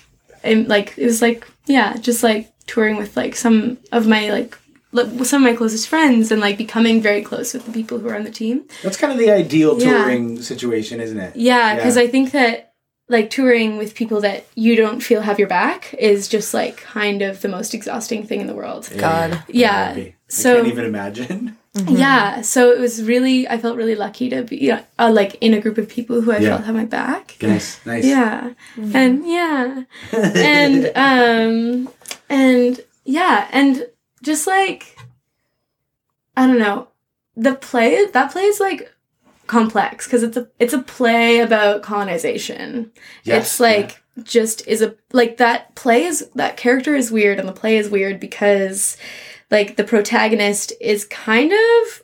and like it was like yeah, just like touring with like some of my like li- some of my closest friends and like becoming very close with the people who are on the team. That's kind of the ideal Yeah. touring situation, isn't it? Yeah, because Yeah. I think that like touring with people that you don't feel have your back is just like kind of the most exhausting thing in the world. God. Yeah, Maybe. I so- can't even imagine. Yeah, so it was really I felt really lucky to be uh, like in a group of people who I Yeah. felt had my back. Nice. Nice. Yeah. And yeah. and um and yeah, and just like I don't know. The play that play is like complex because it's a it's a play about colonization. Yes, it's like just is a like that play is that character is weird and the play is weird because like the protagonist is kind of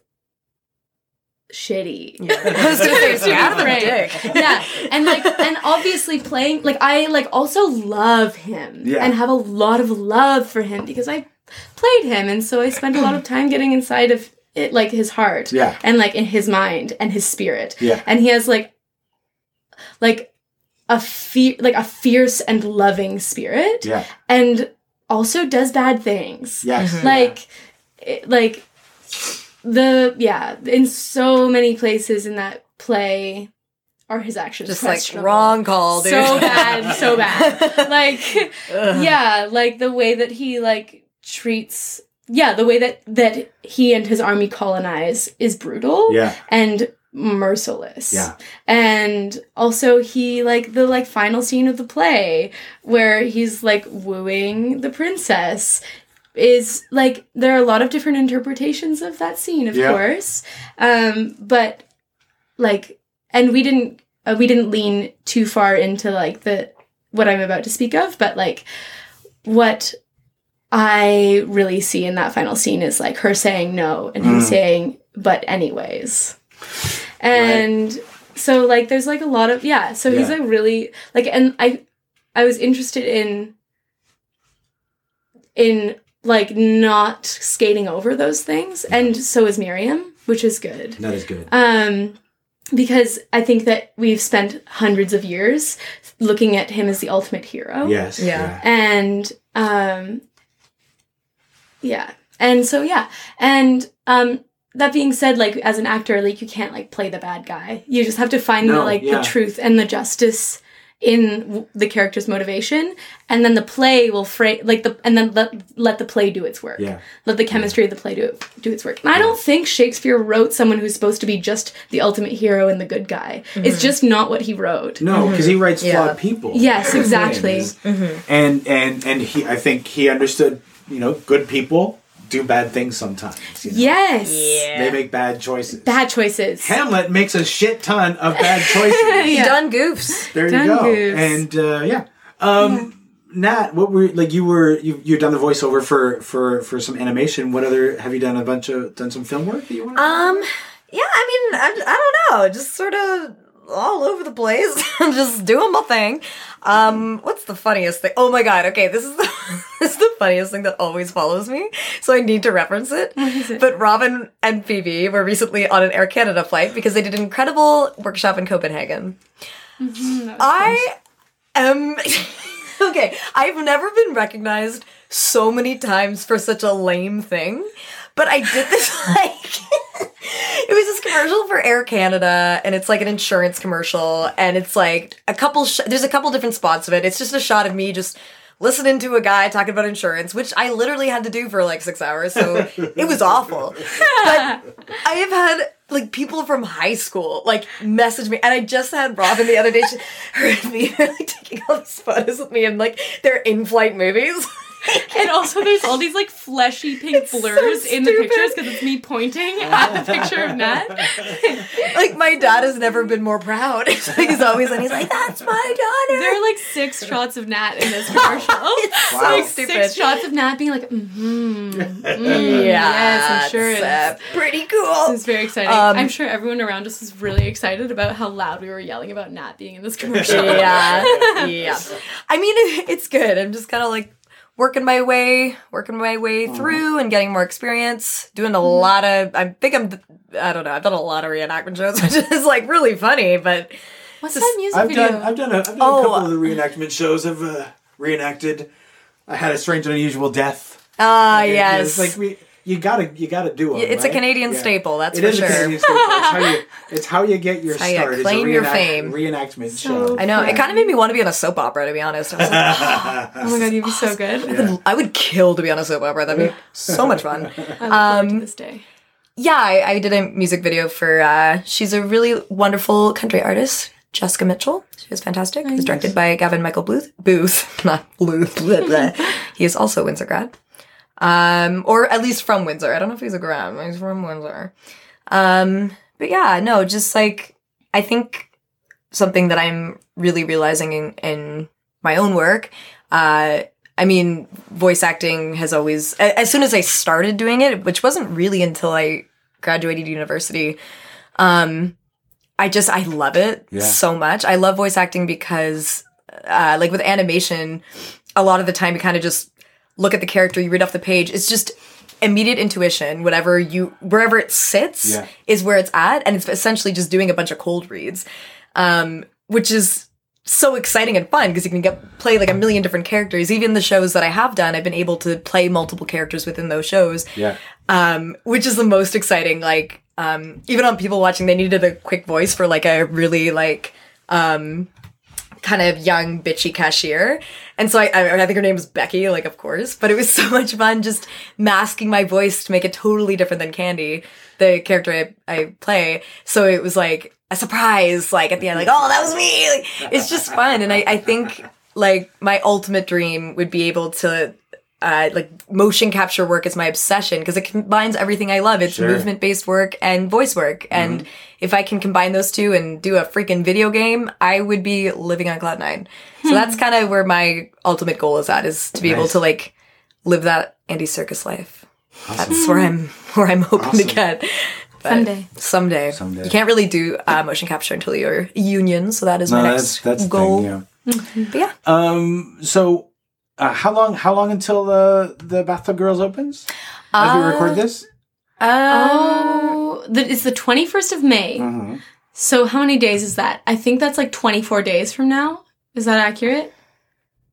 shitty. I was gonna say, To out of dick. yeah and like and obviously playing like i like also love him Yeah. and have a lot of love for him because i played him and so i spent a lot of time getting inside of it like his heart Yeah. and like in his mind and his spirit Yeah. and he has like like a fear like a fierce and loving spirit Yeah. and also does bad things Yes. Mhm. like it, like the yeah in so many places in that play are his actions Just like questionable. wrong call, dude. so bad so bad like yeah like the way that he like treats yeah the way that that he and his army colonize is brutal Yeah. and merciless Yeah. and also he like the like final scene of the play where he's like wooing the princess is like there are a lot of different interpretations of that scene of Yeah. course um but like and we didn't uh, we didn't lean too far into like the what i'm about to speak of but like what i really see in that final scene is like her saying no and him Mm. saying but anyways and so like there's like a lot of yeah so he's Yeah. like really like and i i was interested in in like not skating over those things and so is miriam which is good That is good. um because i think that we've spent hundreds of years looking at him as the ultimate hero Yes. Yeah. and um yeah and so yeah and um that being said like as an actor like you can't like play the bad guy you just have to find the like yeah. the truth and the justice in w- the character's motivation, and then the play will frame like the and then let let the play do its work. Yeah. Let the chemistry of the play do do its work. And I don't think Shakespeare wrote someone who's supposed to be just the ultimate hero and the good guy. It's mm-hmm. just not what he wrote. No, because he mm-hmm. writes Yeah. flawed people. Yes, The thing exactly. Mm-hmm. And and and he, I think he understood. You know, good people do bad things sometimes. You know? Yes. They make bad choices. Bad choices. Hamlet makes a shit ton of bad choices. Yeah. Done goofs. There Done you go. goose. And uh, yeah. Um, Nat, what were like? You were you you done the voiceover for for for some animation. What other have you done? A bunch of done some film work that you want? To Um, yeah, I mean, I, I don't know, just sort of all over the place, just doing my thing. Um, what's the funniest thing? Oh my god, okay, this is the this is the funniest thing that always follows me, so I need to reference it. it? But Robin and Phoebe were recently on an Air Canada flight because they did an incredible workshop in Copenhagen. I am okay. I've never been recognized so many times for such a lame thing, but I did this like it was this commercial for Air Canada, and it's like an insurance commercial, and it's like a couple. Sh- there's a couple different spots of it. It's just a shot of me just. Listening to a guy talking about insurance, which I literally had to do for like six hours, so it was awful. But I have had like people from high school like message me, and I just had Robin the other day. She, her and me are like taking all these photos with me and like their in-flight movies. And also, there's all these like fleshy pink so blurs in the pictures because it's me pointing at the picture of Nat. like my dad has never been more proud. like he's always and he's like, "That's my daughter." There are like six shots of Nat in this commercial. it's so like stupid. six shots of Nat being like, mm-hmm. yeah, yes, I'm sure it's, it's- uh, pretty cool. It's very exciting. Um, I'm sure everyone around us is really excited about how loud we were yelling about Nat being in this commercial. yeah, yeah. I mean, it, it's good. I'm just kind of like working my way, working my way through, and getting more experience. Doing a lot of. I think I'm. I don't know. I've done a lot of reenactment shows, which is like really funny, but. What's that music I've video? done I've done a, I've done Oh. a couple of the reenactment shows. I've uh, reenacted. I had a strange and unusual death. Ah, And yes. It's like we. You gotta, you gotta do it. It's a Canadian staple, that's It for is sure. a Canadian staple. It's how you, it's how you get your how you start. It's a claim your fame. Reenactment So- show. I know. It kind of made me want to be on a soap opera, to be honest. I was like, oh my god, you'd be so good. Yeah. I would kill to be on a soap opera. That'd be so much fun. I look Um, to this day. Yeah, I, I did a music video for. uh She's a really wonderful country artist, Jessica Mitchell. She was fantastic. It was directed by Gavin Michael Bluth. Booth, not Bluth. blah, blah. he is also Windsor grad, um, or at least from Windsor. I don't know if he's a grad. but He's from Windsor. Um, but yeah, no, just like I think something that I'm really realizing in, in my own work. Uh, I mean, voice acting has always, as soon as I started doing it, which wasn't really until I graduated university, um, I just, I love it Yeah. so much. I love voice acting because, uh, like with animation, a lot of the time you kind of just look at the character, you read off the page. It's just immediate intuition. Whatever you, wherever it sits Yeah. is where it's at. And it's essentially just doing a bunch of cold reads, um, which is so exciting and fun because you can get play like a million different characters. Even the shows that I have done, I've been able to play multiple characters within those shows Yeah. um, which is the most exciting. Like, um, even on people watching, they needed a quick voice for like a really like, um, kind of young bitchy cashier. And so I, I, think her name was Becky, like, of course, but it was so much fun just masking my voice to make it totally different than Candy, the character I, I play. So it was like a surprise, like at the end, like, oh, that was me. Like, it's just fun. And I, I think like my ultimate dream would be able to uh, like motion capture work is my obsession because it combines everything I love. It's Sure. movement based work and voice work. And if I can combine those two and do a freaking video game, I would be living on cloud nine. So that's kind of where my ultimate goal is at is to be able to like live that Andy Serkis life. That's where I'm where I'm hoping to get. But Someday. Someday. Someday. You can't really do uh, motion capture until you're union, so that is No, my next that's the goal. thing. Yeah. But yeah. Um. So, uh, how long? How long until the the Bathtub Girls opens? As we record Uh, this. Um, Oh, the, it's the 21st of May. Mhm. So how many days is that? I think that's like 24 days from now. Is that accurate?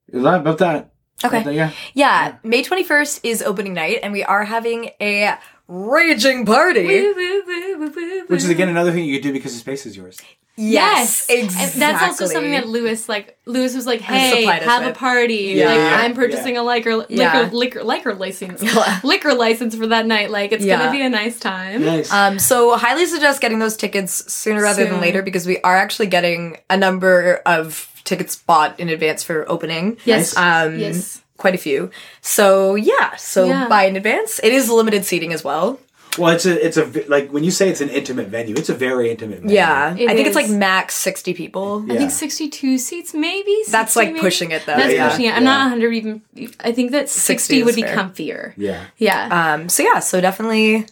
Is that about that? Okay. About that, yeah. Yeah, May 21st is opening night, and we are having a raging party. Woo, woo, woo, woo, woo, Which is again another thing you could do because the space is yours. Yes, And exactly. that's also something that Lewis like. Lewis was like, "Hey, supplied us have a party! Yeah. Like, I'm purchasing a liquor, liquor, Yeah. liquor, liquor license, liquor license for that night. Like, it's Yeah. gonna be a nice time." Nice. Um, so highly suggest getting those tickets sooner rather than later because we are actually getting a number of tickets bought in advance for opening. Yes. Um, Yes. Quite a few. So yeah, so Yeah. buy in advance. It is limited seating as well. well, it's a it's a like when you say it's an intimate venue, it's a very intimate venue. Yeah, It I think it's like max sixty people. I think 62 seats, maybe. That's like maybe? pushing it though. That's yeah. pushing it. I'm not 100 even. I think that 60, 60 would is be comfier. Yeah. Yeah. Um, so yeah, so definitely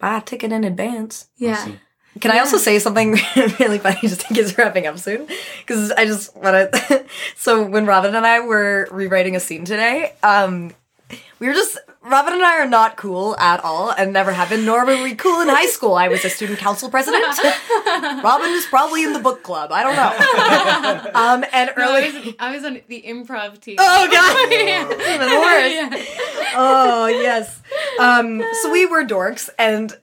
buy a ticket in advance. yeah. Awesome. Can I also say something really funny just in case we're wrapping up soon? Because I just want to. so when Robin and I were rewriting a scene today, um, we were just. Robin and I are not cool at all and never have been, nor were we cool in high school. I was a student council president. Robin was probably in the book club. I don't know. um, and No, I, early. was, I was on the improv team. Oh, God. Yeah. Even worse. Yeah. Oh, yes. Um, so we were dorks and.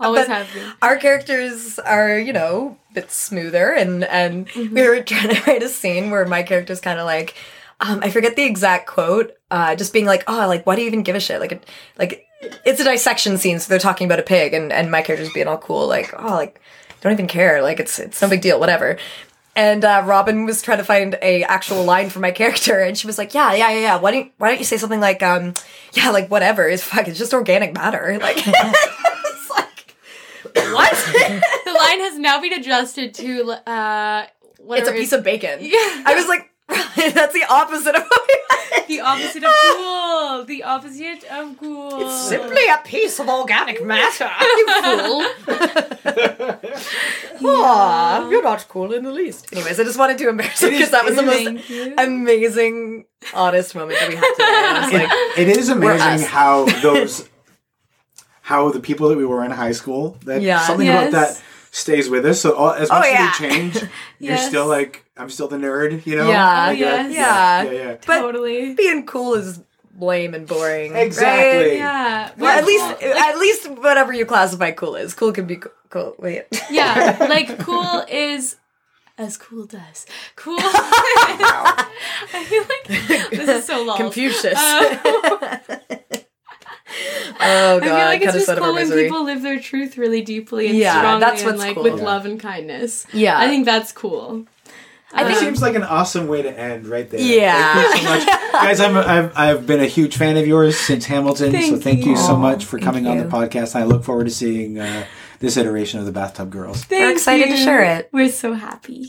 Always have been. our characters are, you know, a bit smoother and and Mm-hmm. we were trying to write a scene where my character's kind of like um I forget the exact quote, uh just being like, "Oh, like why do you even give a shit?" Like it, like it's a dissection scene, so they're talking about a pig and and my character's being all cool like, "Oh, like don't even care. Like it's it's no big deal, whatever." And uh, Robin was trying to find a actual line for my character, and she was like, "Yeah, yeah, yeah, yeah. Why don't Why don't you say something like, um, yeah, like whatever. It's fuck. It's just organic matter. Like, it's like, what? The line has now been adjusted to uh it's a piece of bacon. Yeah. I was like, that's the opposite of what the opposite of cool. The opposite of cool. It's simply a piece of organic matter. Are you fool. Aw, ah, you're not cool in the least. Anyways, I just wanted to embarrass you because that was the most you. amazing, honest moment that we had today. I was like, It is amazing us. how those how the people that we were in high school that Yeah. something Yes. about that stays with us. So all, as Oh, much yeah. as we change, you're still like I'm still the nerd, you know? Yeah. Like, Yes. Yeah. yeah, yeah. but totally. being cool is lame and boring. Exactly. Right? Yeah. Well, at least, cool. at least whatever you classify cool is, cool can be co- cool. Wait. yeah, like cool is as cool does. Cool. I feel like this is so long. Confucius. Uh, oh god, I feel like it's just out cool when people live their truth really deeply and Yeah, strongly that's and like cool. with Yeah. love and kindness. Yeah. I think that's cool. It Um, seems like an awesome way to end right there. Yeah. Thank you so much. Guys, I'm, I've, I've been a huge fan of yours since Hamilton, so Thank thank you, you. so much for Thank coming on the you. podcast. I look forward to seeing uh, this iteration of the Bathtub Girls. Thank excited to share it. We're so happy.